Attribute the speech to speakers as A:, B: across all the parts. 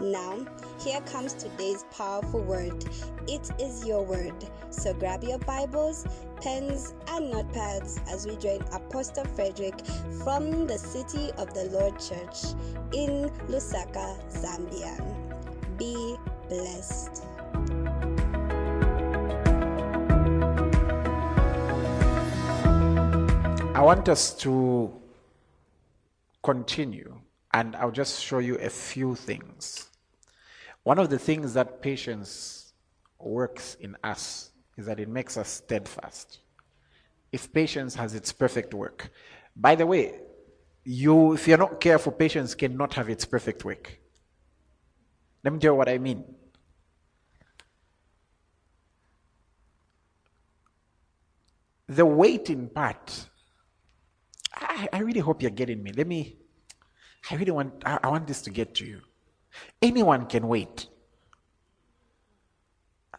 A: Now, here comes today's powerful word. It is your word. So grab your Bibles, pens, and notepads as we join Apostle Frederick from the City of the Lord Church in Lusaka, Zambia. Be blessed.
B: I want us to continue and I'll just show you a few things. One of the things that patience works in us is that it makes us steadfast. If patience has its perfect work. By the way, you if you're not careful, patience cannot have its perfect work. Let me tell you what I mean. The waiting part, I, I really hope you're getting me. Let me I really want, I, I want this to get to you. Anyone can wait.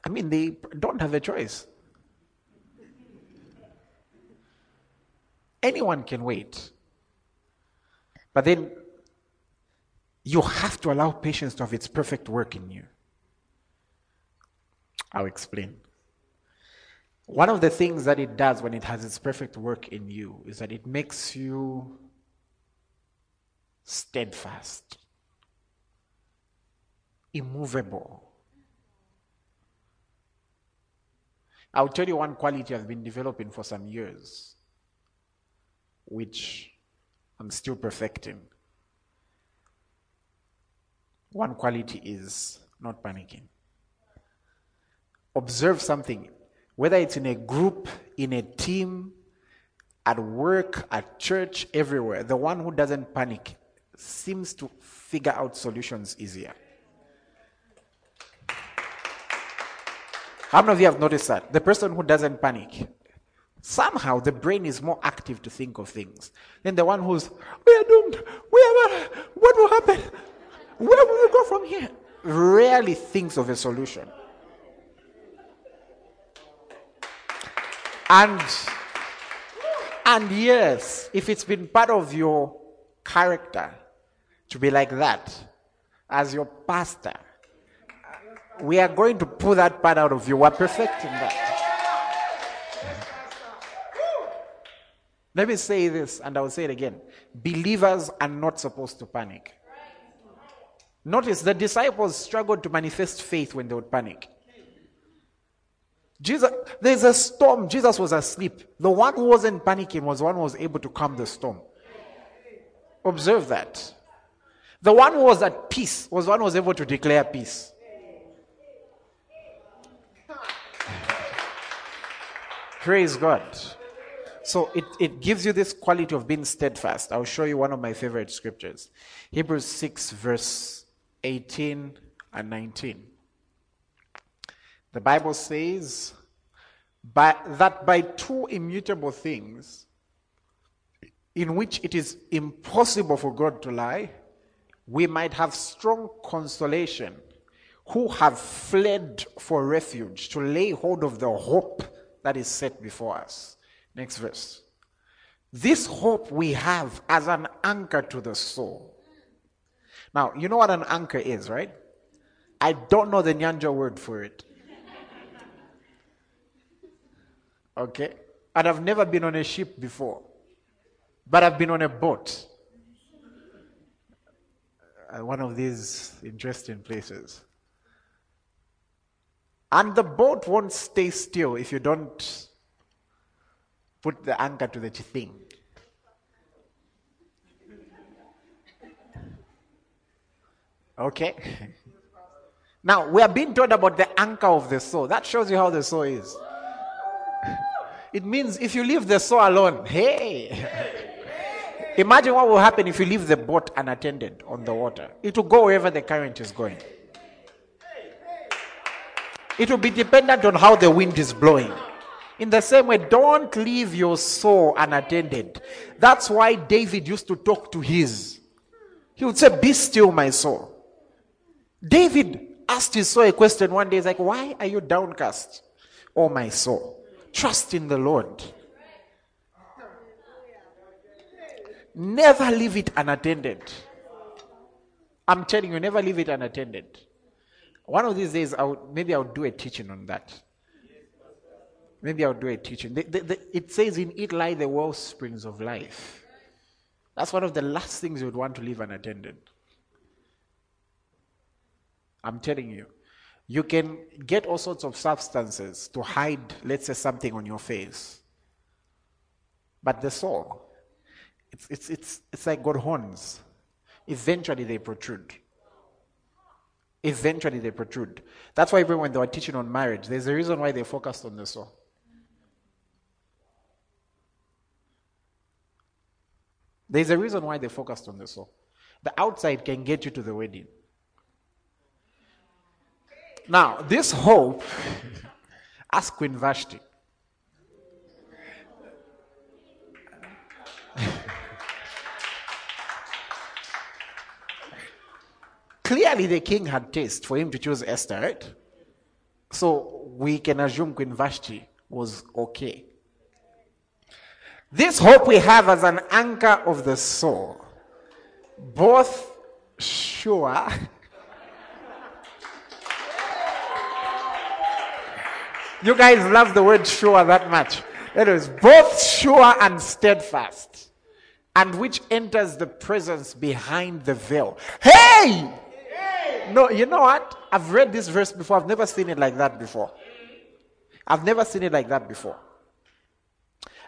B: I mean, they don't have a choice. Anyone can wait. But then you have to allow patience to have its perfect work in you. I'll explain. One of the things that it does when it has its perfect work in you is that it makes you steadfast, immovable. I'll tell you one quality I've been developing for some years, which I'm still perfecting. One quality is not panicking. Observe something, whether it's in a group, in a team, at work, at church, everywhere. The one who doesn't panic seems to figure out solutions easier. How many of you have noticed that? The person who doesn't panic, somehow the brain is more active to think of things than the one who's, we are doomed, we are, what will happen? Where will we go from here? Rarely thinks of a solution. And, and yes, if it's been part of your character, to be like that as your pastor. We are going to pull that part out of you. We're perfecting that. Let me say this, and I will say it again. Believers are not supposed to panic. Notice the disciples struggled to manifest faith when they would panic. Jesus, there's a storm. Jesus was asleep. The one who wasn't panicking was one who was able to calm the storm. Observe that. The one who was at peace was one who was able to declare peace. Praise God. So it, it gives you this quality of being steadfast. I'll show you one of my favorite scriptures Hebrews 6, verse 18 and 19. The Bible says, by, that by two immutable things, in which it is impossible for God to lie, we might have strong consolation who have fled for refuge to lay hold of the hope that is set before us. Next verse. This hope we have as an anchor to the soul. Now, you know what an anchor is, right? I don't know the Nyanja word for it. Okay? And I've never been on a ship before, but I've been on a boat uh, one of these interesting places. And the boat won't stay still if you don't put the anchor to the thing. Okay? Now, we are being told about the anchor of the soul. That shows you how the soul is. It means if you leave the soul alone, hey. Imagine what will happen if you leave the boat unattended on the water. It will go wherever the current is going. It will be dependent on how the wind is blowing. In the same way, don't leave your soul unattended. That's why David used to talk to his. He would say, Be still, my soul. David asked his soul a question one day. He's like, Why are you downcast, oh my soul? Trust in the Lord. Never leave it unattended. I'm telling you, never leave it unattended. One of these days, I'll, maybe I'll do a teaching on that. Maybe I'll do a teaching. The, the, the, it says, In it lie the well springs of life. That's one of the last things you would want to leave unattended. I'm telling you. You can get all sorts of substances to hide, let's say, something on your face. But the soul, it's, it's, it's, it's like God horns. Eventually they protrude. Eventually they protrude. That's why even when they were teaching on marriage, there's a reason why they focused on the soul. There's a reason why they focused on the soul. The outside can get you to the wedding. Now, this hope, ask Queen Vashti. Clearly, the king had taste for him to choose Esther, right? So we can assume Queen Vashti was okay. This hope we have as an anchor of the soul, both sure You guys love the word sure that much. It is both sure and steadfast, and which enters the presence behind the veil. Hey! No, you know what? I've read this verse before. I've never seen it like that before. I've never seen it like that before.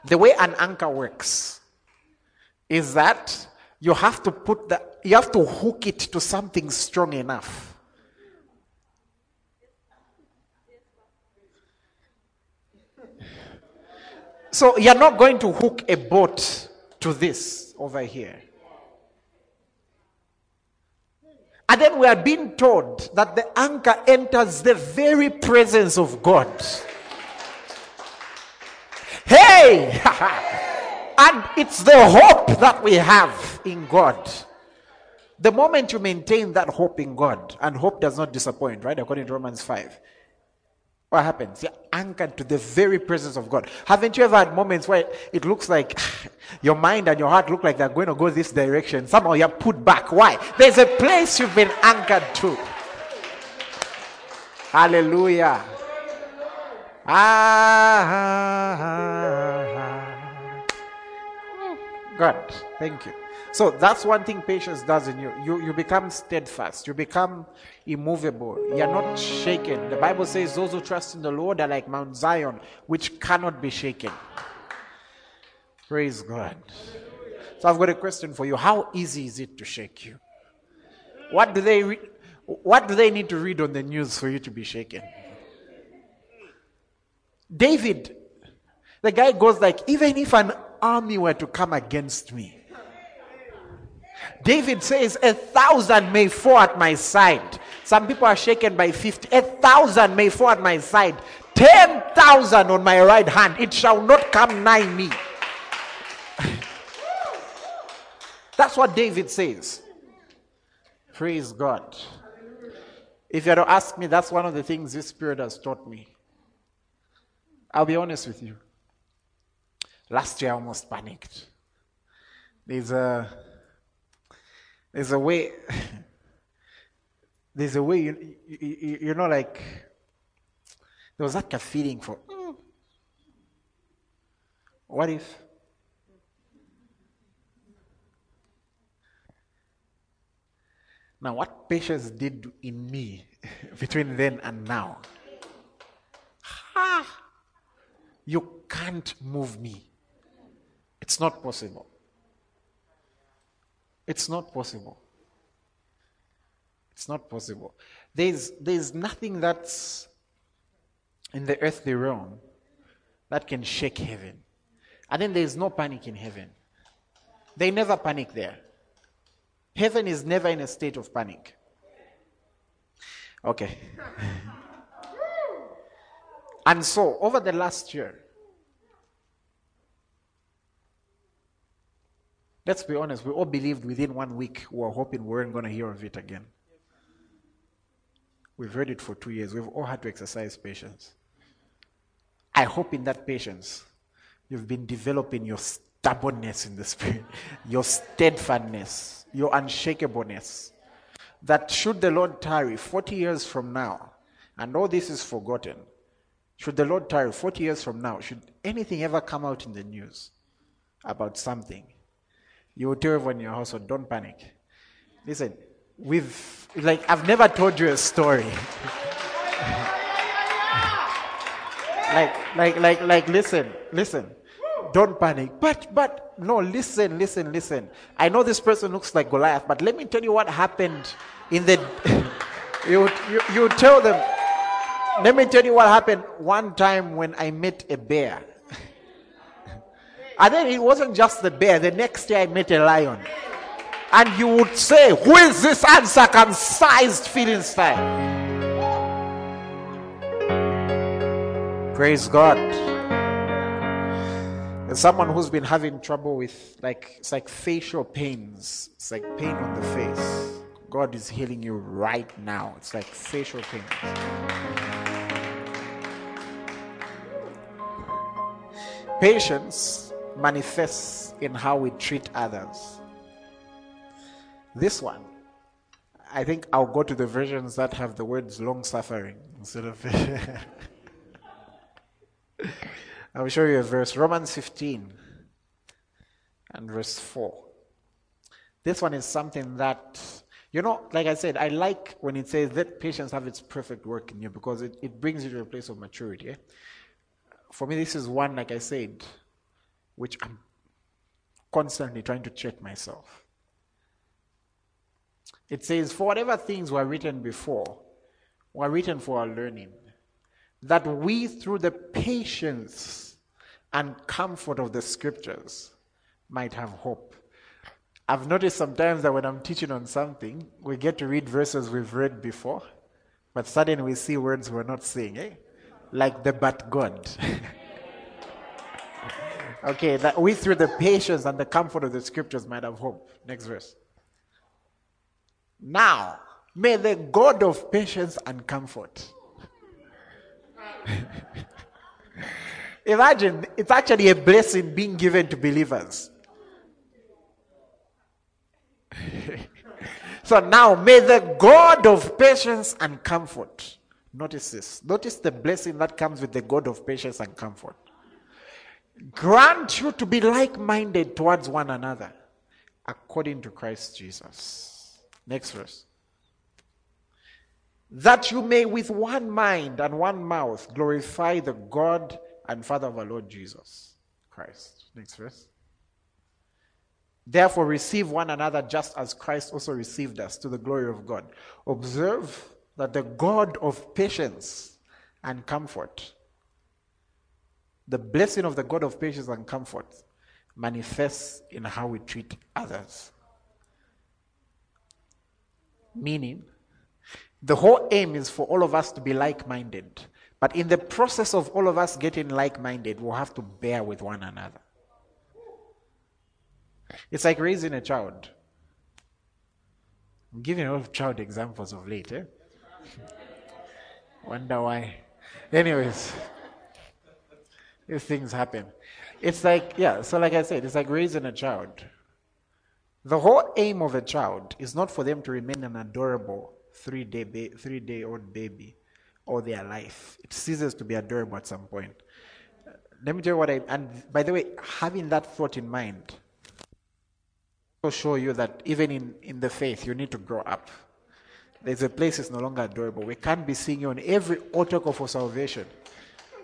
B: The way an anchor works is that you have to put the you have to hook it to something strong enough So you're not going to hook a boat to this over here. And then we are being told that the anchor enters the very presence of God. Hey! and it's the hope that we have in God. The moment you maintain that hope in God, and hope does not disappoint, right? According to Romans 5, what happens? You're anchored to the very presence of God. Haven't you ever had moments where it looks like your mind and your heart look like they're going to go this direction? Somehow you're put back. Why? There's a place you've been anchored to. Hallelujah. Ah, ah, ah, ah. God, thank you. So that's one thing patience does in you. You, you become steadfast. You become immovable. You're not shaken. The Bible says those who trust in the Lord are like Mount Zion, which cannot be shaken. Praise God. So I've got a question for you. How easy is it to shake you? What do they re- what do they need to read on the news for you to be shaken? David, the guy goes like, even if an army were to come against me, David says, A thousand may fall at my side. Some people are shaken by 50. A thousand may fall at my side. 10,000 on my right hand. It shall not come nigh me. That's what David says. Praise God. If you are to ask me, that's one of the things this Spirit has taught me. I'll be honest with you. Last year I almost panicked. There's a there's a way. There's a way you, you, you know, like there was like a feeling for. Mm, what if? Now, what patience did in me between then and now? Ha! You can't move me. It's not possible. It's not possible. It's not possible. There's, there's nothing that's in the earthly realm that can shake heaven. And then there's no panic in heaven. They never panic there. Heaven is never in a state of panic. Okay. and so, over the last year, let's be honest, we all believed within one week we were hoping we weren't going to hear of it again. We've heard it for two years. We've all had to exercise patience. I hope in that patience, you've been developing your stubbornness in the spirit, your steadfastness, your unshakableness. That should the Lord tarry 40 years from now, and all this is forgotten, should the Lord tarry 40 years from now, should anything ever come out in the news about something, you will tell everyone in your household, don't panic. Listen, we've, like, I've never told you a story. like, like, like, like, listen, listen. Don't panic. But, but, no, listen, listen, listen. I know this person looks like Goliath, but let me tell you what happened in the. you, you, you tell them. Let me tell you what happened one time when I met a bear. And then it wasn't just the bear, the next day I met a lion. And you would say, Who is this uncircumcised Philistine? Praise God. There's someone who's been having trouble with like it's like facial pains. It's like pain on the face. God is healing you right now. It's like facial pains. Patience manifests in how we treat others. This one, I think I'll go to the versions that have the words long suffering instead of. I will show you a verse, Romans 15 and verse 4. This one is something that, you know, like I said, I like when it says that patience have its perfect work in you because it, it brings you to a place of maturity. Eh? For me, this is one, like I said, which I'm constantly trying to check myself. It says, For whatever things were written before, were written for our learning that we, through the patience and comfort of the scriptures, might have hope. I've noticed sometimes that when I'm teaching on something, we get to read verses we've read before, but suddenly we see words we're not seeing, eh? Like the but God. okay, that we, through the patience and the comfort of the scriptures, might have hope. Next verse. Now, may the God of patience and comfort Imagine, it's actually a blessing being given to believers. so now, may the God of patience and comfort, notice this, notice the blessing that comes with the God of patience and comfort, grant you to be like minded towards one another according to Christ Jesus. Next verse that you may with one mind and one mouth glorify the God and Father of our Lord Jesus Christ. Next verse. Therefore, receive one another just as Christ also received us to the glory of God. Observe that the God of patience and comfort, the blessing of the God of patience and comfort, manifests in how we treat others. Meaning, the whole aim is for all of us to be like minded. But in the process of all of us getting like minded, we'll have to bear with one another. It's like raising a child. I'm giving a lot of child examples of late, eh? Wonder why. Anyways, things happen. It's like, yeah, so like I said, it's like raising a child. The whole aim of a child is not for them to remain an adorable three day ba- three day old baby all their life. It ceases to be adorable at some point. let me tell you what I and by the way, having that thought in mind will show you that even in, in the faith you need to grow up. There's a place it's no longer adorable. We can't be seeing you on every altar call for salvation.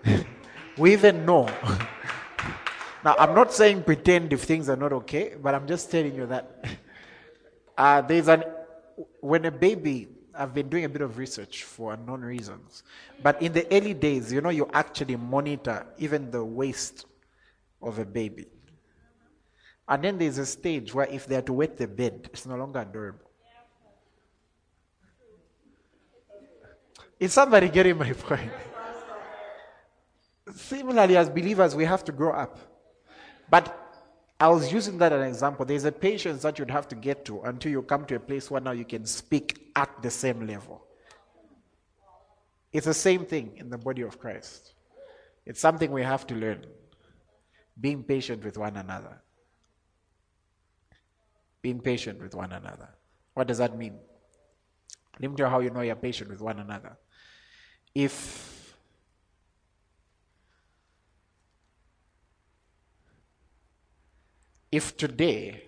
B: we even know. now I'm not saying pretend if things are not okay, but I'm just telling you that uh, there's an when a baby I've been doing a bit of research for unknown reasons. But in the early days, you know, you actually monitor even the waste of a baby. And then there's a stage where if they are to wet the bed, it's no longer adorable. Is somebody getting my point? Similarly, as believers, we have to grow up. But I was using that as an example. There's a patience that you'd have to get to until you come to a place where now you can speak at the same level. It's the same thing in the body of Christ. It's something we have to learn. Being patient with one another. Being patient with one another. What does that mean? Let me tell you how you know you're patient with one another. If If today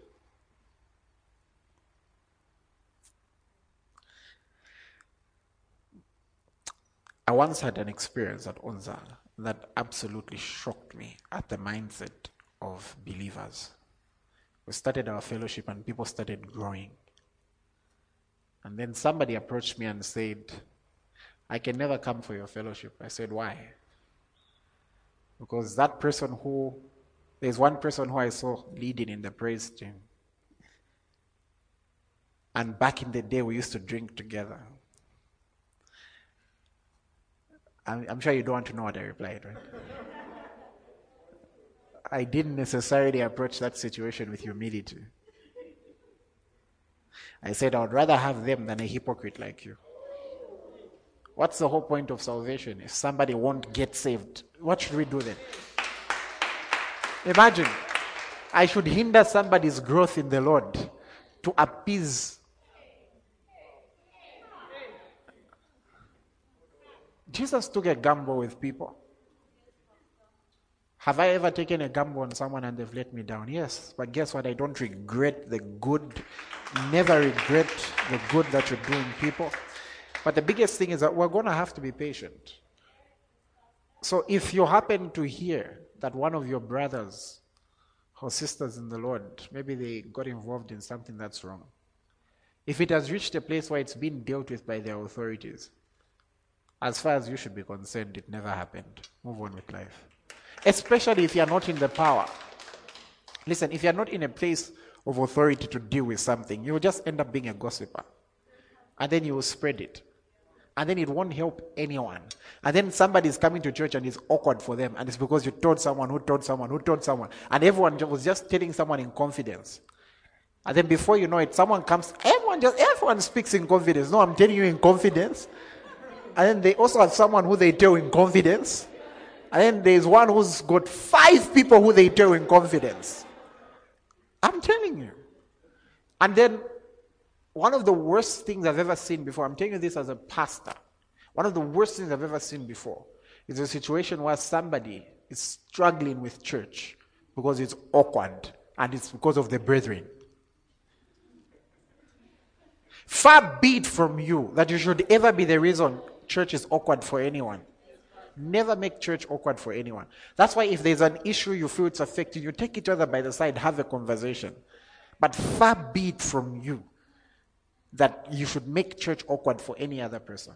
B: I once had an experience at UNZA that absolutely shocked me at the mindset of believers. We started our fellowship and people started growing. And then somebody approached me and said, I can never come for your fellowship. I said, Why? Because that person who there's one person who I saw leading in the praise team. And back in the day, we used to drink together. I'm, I'm sure you don't want to know what I replied, right? I didn't necessarily approach that situation with humility. I said, I would rather have them than a hypocrite like you. What's the whole point of salvation? If somebody won't get saved, what should we do then? Imagine, I should hinder somebody's growth in the Lord to appease. Jesus took a gamble with people. Have I ever taken a gamble on someone and they've let me down? Yes. But guess what? I don't regret the good, never regret the good that you're doing, people. But the biggest thing is that we're going to have to be patient. So if you happen to hear that one of your brothers or sisters in the Lord, maybe they got involved in something that's wrong. If it has reached a place where it's been dealt with by their authorities, as far as you should be concerned, it never happened. Move on with life. Especially if you're not in the power. Listen, if you're not in a place of authority to deal with something, you will just end up being a gossiper. And then you will spread it and then it won't help anyone. And then somebody is coming to church and it's awkward for them, and it's because you told someone who told someone who told someone, and everyone was just telling someone in confidence. And then before you know it, someone comes, everyone just everyone speaks in confidence. No, I'm telling you in confidence. And then they also have someone who they tell in confidence. And then there's one who's got five people who they tell in confidence. I'm telling you. And then one of the worst things I've ever seen before, I'm telling you this as a pastor, one of the worst things I've ever seen before is a situation where somebody is struggling with church because it's awkward and it's because of the brethren. Far be it from you that you should ever be the reason church is awkward for anyone. Never make church awkward for anyone. That's why if there's an issue you feel it's affecting you, take each other by the side, have a conversation. But far be it from you that you should make church awkward for any other person.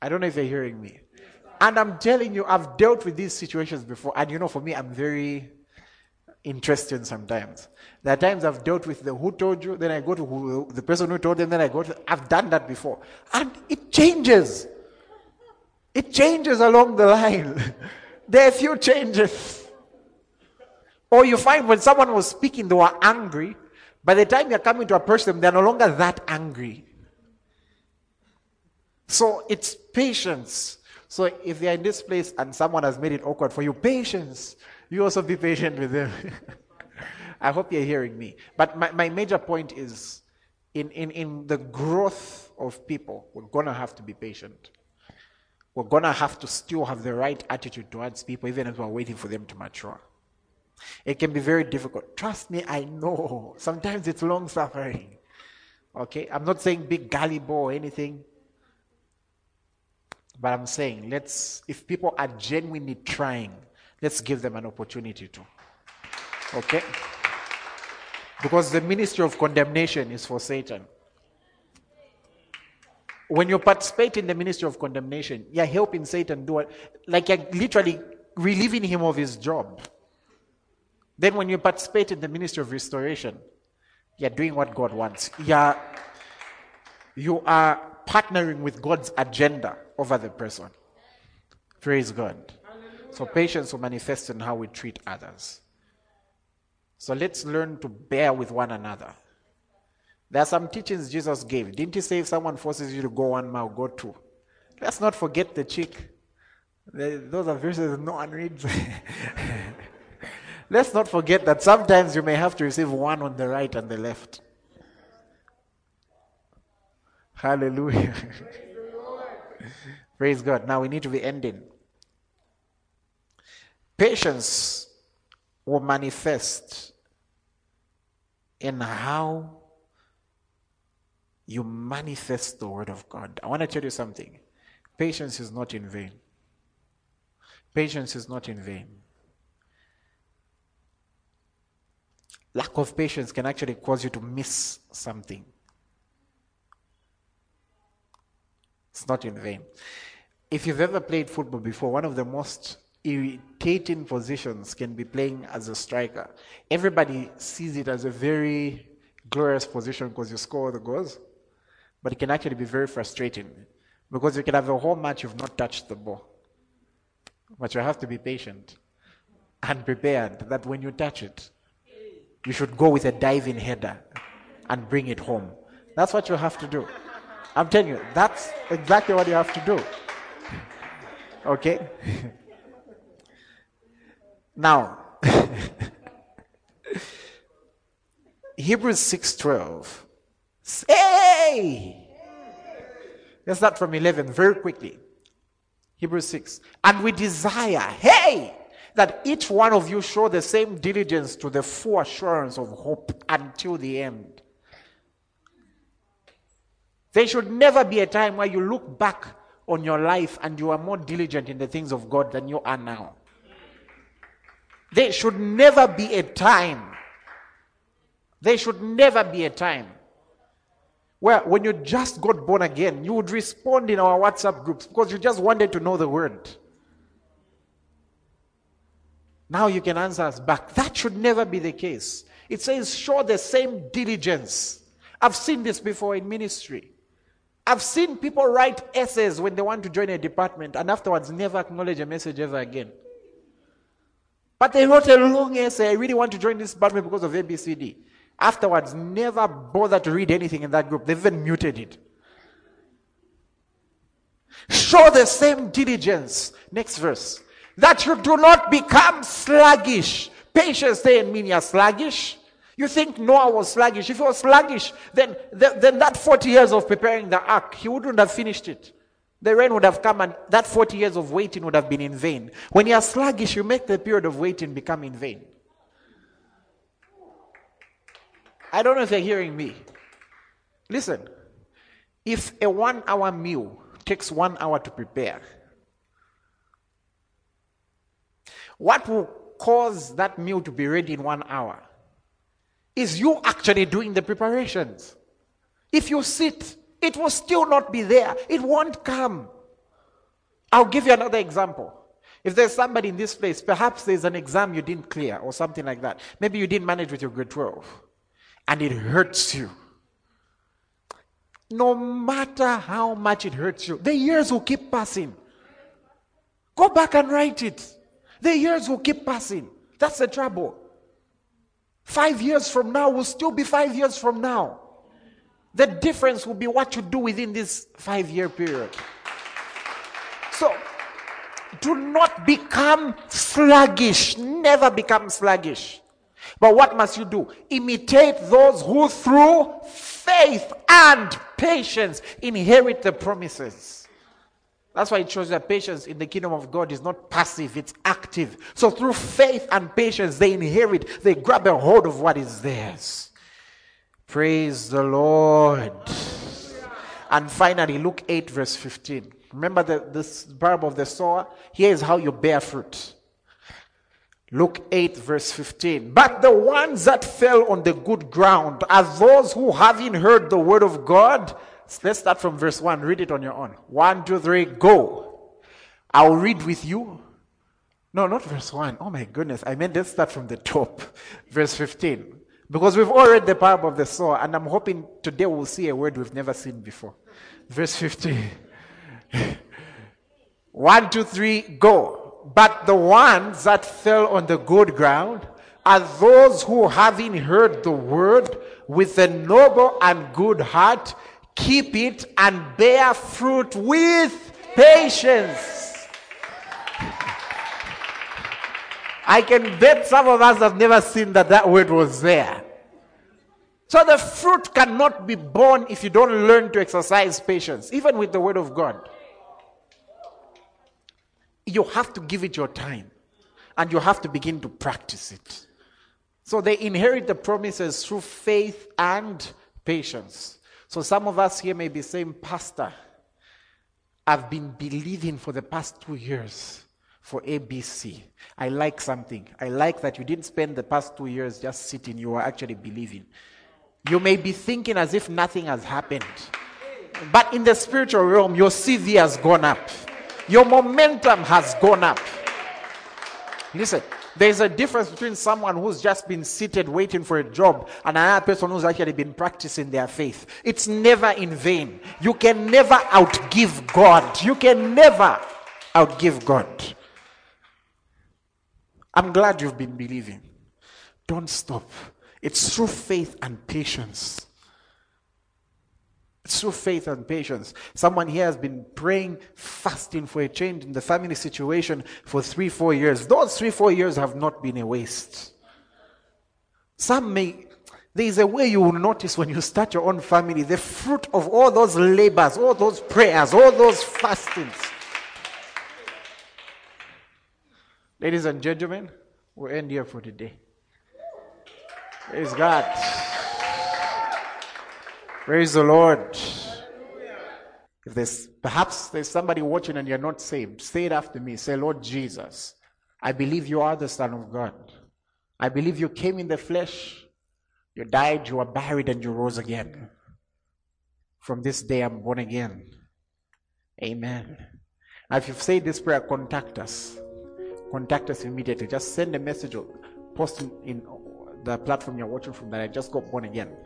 B: I don't know if you're hearing me. And I'm telling you, I've dealt with these situations before. And you know, for me, I'm very interesting sometimes. There are times I've dealt with the who told you, then I go to who, the person who told them, then I go to, I've done that before. And it changes. It changes along the line. there are a few changes. Or you find when someone was speaking, they were angry. By the time you're coming to approach them, they're no longer that angry. So it's patience. So if they're in this place and someone has made it awkward for you, patience. You also be patient with them. I hope you're hearing me. But my, my major point is in, in, in the growth of people, we're going to have to be patient. We're going to have to still have the right attitude towards people, even as we're waiting for them to mature. It can be very difficult. Trust me, I know. Sometimes it's long suffering. Okay? I'm not saying big gullible or anything. But I'm saying, let's, if people are genuinely trying, let's give them an opportunity to. Okay? Because the ministry of condemnation is for Satan. When you participate in the ministry of condemnation, you're helping Satan do it, like you're literally relieving him of his job. Then, when you participate in the ministry of restoration, you're doing what God wants. You're, you are partnering with God's agenda over the person. Praise God. So, patience will manifest in how we treat others. So, let's learn to bear with one another. There are some teachings Jesus gave. Didn't he say if someone forces you to go one mile, go two? Let's not forget the chick. Those are verses no one reads. Let's not forget that sometimes you may have to receive one on the right and the left. Hallelujah. Praise God. Now we need to be ending. Patience will manifest in how you manifest the word of God. I want to tell you something. Patience is not in vain. Patience is not in vain. Lack of patience can actually cause you to miss something. It's not in vain. If you've ever played football before, one of the most irritating positions can be playing as a striker. Everybody sees it as a very glorious position because you score the goals, but it can actually be very frustrating because you can have a whole match you've not touched the ball. But you have to be patient and prepared that when you touch it, you should go with a diving header and bring it home. That's what you have to do. I'm telling you, that's exactly what you have to do. Okay? now, Hebrews 6:12. Hey! Let's start from 11 very quickly. Hebrews 6. And we desire, hey, that each one of you show the same diligence to the full assurance of hope until the end. There should never be a time where you look back on your life and you are more diligent in the things of God than you are now. There should never be a time. There should never be a time where when you just got born again, you would respond in our WhatsApp groups because you just wanted to know the word. Now you can answer us back. That should never be the case. It says, show the same diligence. I've seen this before in ministry. I've seen people write essays when they want to join a department and afterwards never acknowledge a message ever again. But they wrote a long essay. I really want to join this department because of ABCD. Afterwards, never bother to read anything in that group. They've even muted it. Show the same diligence. Next verse that you do not become sluggish. Patience doesn't mean you're sluggish. You think Noah was sluggish. If he was sluggish, then, then that 40 years of preparing the ark, he wouldn't have finished it. The rain would have come and that 40 years of waiting would have been in vain. When you are sluggish, you make the period of waiting become in vain. I don't know if you're hearing me. Listen, if a one hour meal takes one hour to prepare, What will cause that meal to be ready in one hour is you actually doing the preparations. If you sit, it will still not be there, it won't come. I'll give you another example. If there's somebody in this place, perhaps there's an exam you didn't clear or something like that. Maybe you didn't manage with your grade 12 and it hurts you. No matter how much it hurts you, the years will keep passing. Go back and write it. The years will keep passing. That's the trouble. Five years from now will still be five years from now. The difference will be what you do within this five year period. So, do not become sluggish. Never become sluggish. But what must you do? Imitate those who, through faith and patience, inherit the promises. That's why it shows that patience in the kingdom of God is not passive, it's active. So through faith and patience, they inherit, they grab a hold of what is theirs. Praise the Lord. And finally, Luke 8, verse 15. Remember the, this parable of the sower? Here is how you bear fruit. Luke 8, verse 15. But the ones that fell on the good ground are those who, having heard the word of God, Let's start from verse 1. Read it on your own. One, two, three, go. I'll read with you. No, not verse 1. Oh my goodness. I meant let's start from the top. Verse 15. Because we've all read the parable of the sower, and I'm hoping today we'll see a word we've never seen before. Verse 15. One, two, three, go. But the ones that fell on the good ground are those who, having heard the word with a noble and good heart, keep it and bear fruit with patience. I can bet some of us have never seen that that word was there. So the fruit cannot be born if you don't learn to exercise patience, even with the word of God. You have to give it your time and you have to begin to practice it. So they inherit the promises through faith and patience. So some of us here may be saying, Pastor, I've been believing for the past two years for ABC. I like something. I like that you didn't spend the past two years just sitting, you are actually believing. You may be thinking as if nothing has happened. But in the spiritual realm, your CV has gone up, your momentum has gone up. Listen, there's a difference between someone who's just been seated waiting for a job and another person who's actually been practicing their faith. It's never in vain. You can never outgive God. You can never outgive God. I'm glad you've been believing. Don't stop. It's through faith and patience through faith and patience. Someone here has been praying, fasting for a change in the family situation for three, four years. Those three, four years have not been a waste. Some may, there is a way you will notice when you start your own family the fruit of all those labors, all those prayers, all those fastings. Ladies and gentlemen, we'll end here for today. Praise God. Praise the Lord. If there's perhaps there's somebody watching and you're not saved, say it after me. Say, Lord Jesus, I believe you are the Son of God. I believe you came in the flesh, you died, you were buried, and you rose again. From this day, I'm born again. Amen. Now, if you've said this prayer, contact us. Contact us immediately. Just send a message or post in the platform you're watching from that I just got born again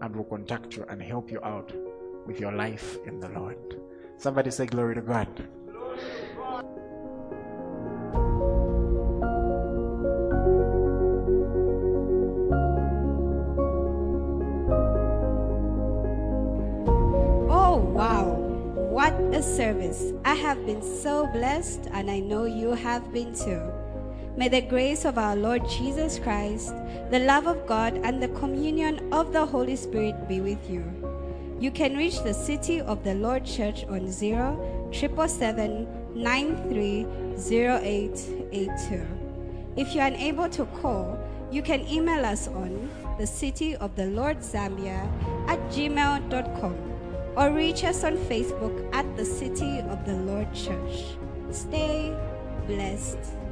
B: and will contact you and help you out with your life in the Lord. Somebody say, Glory to God.
A: Oh, wow. What a service. I have been so blessed, and I know you have been too. May the grace of our Lord Jesus Christ, the love of God, and the communion of the Holy Spirit be with you. You can reach the City of the Lord Church on 0 If you're unable to call, you can email us on the City of the Lord Zambia at gmail.com or reach us on Facebook at the City of the Lord Church. Stay blessed.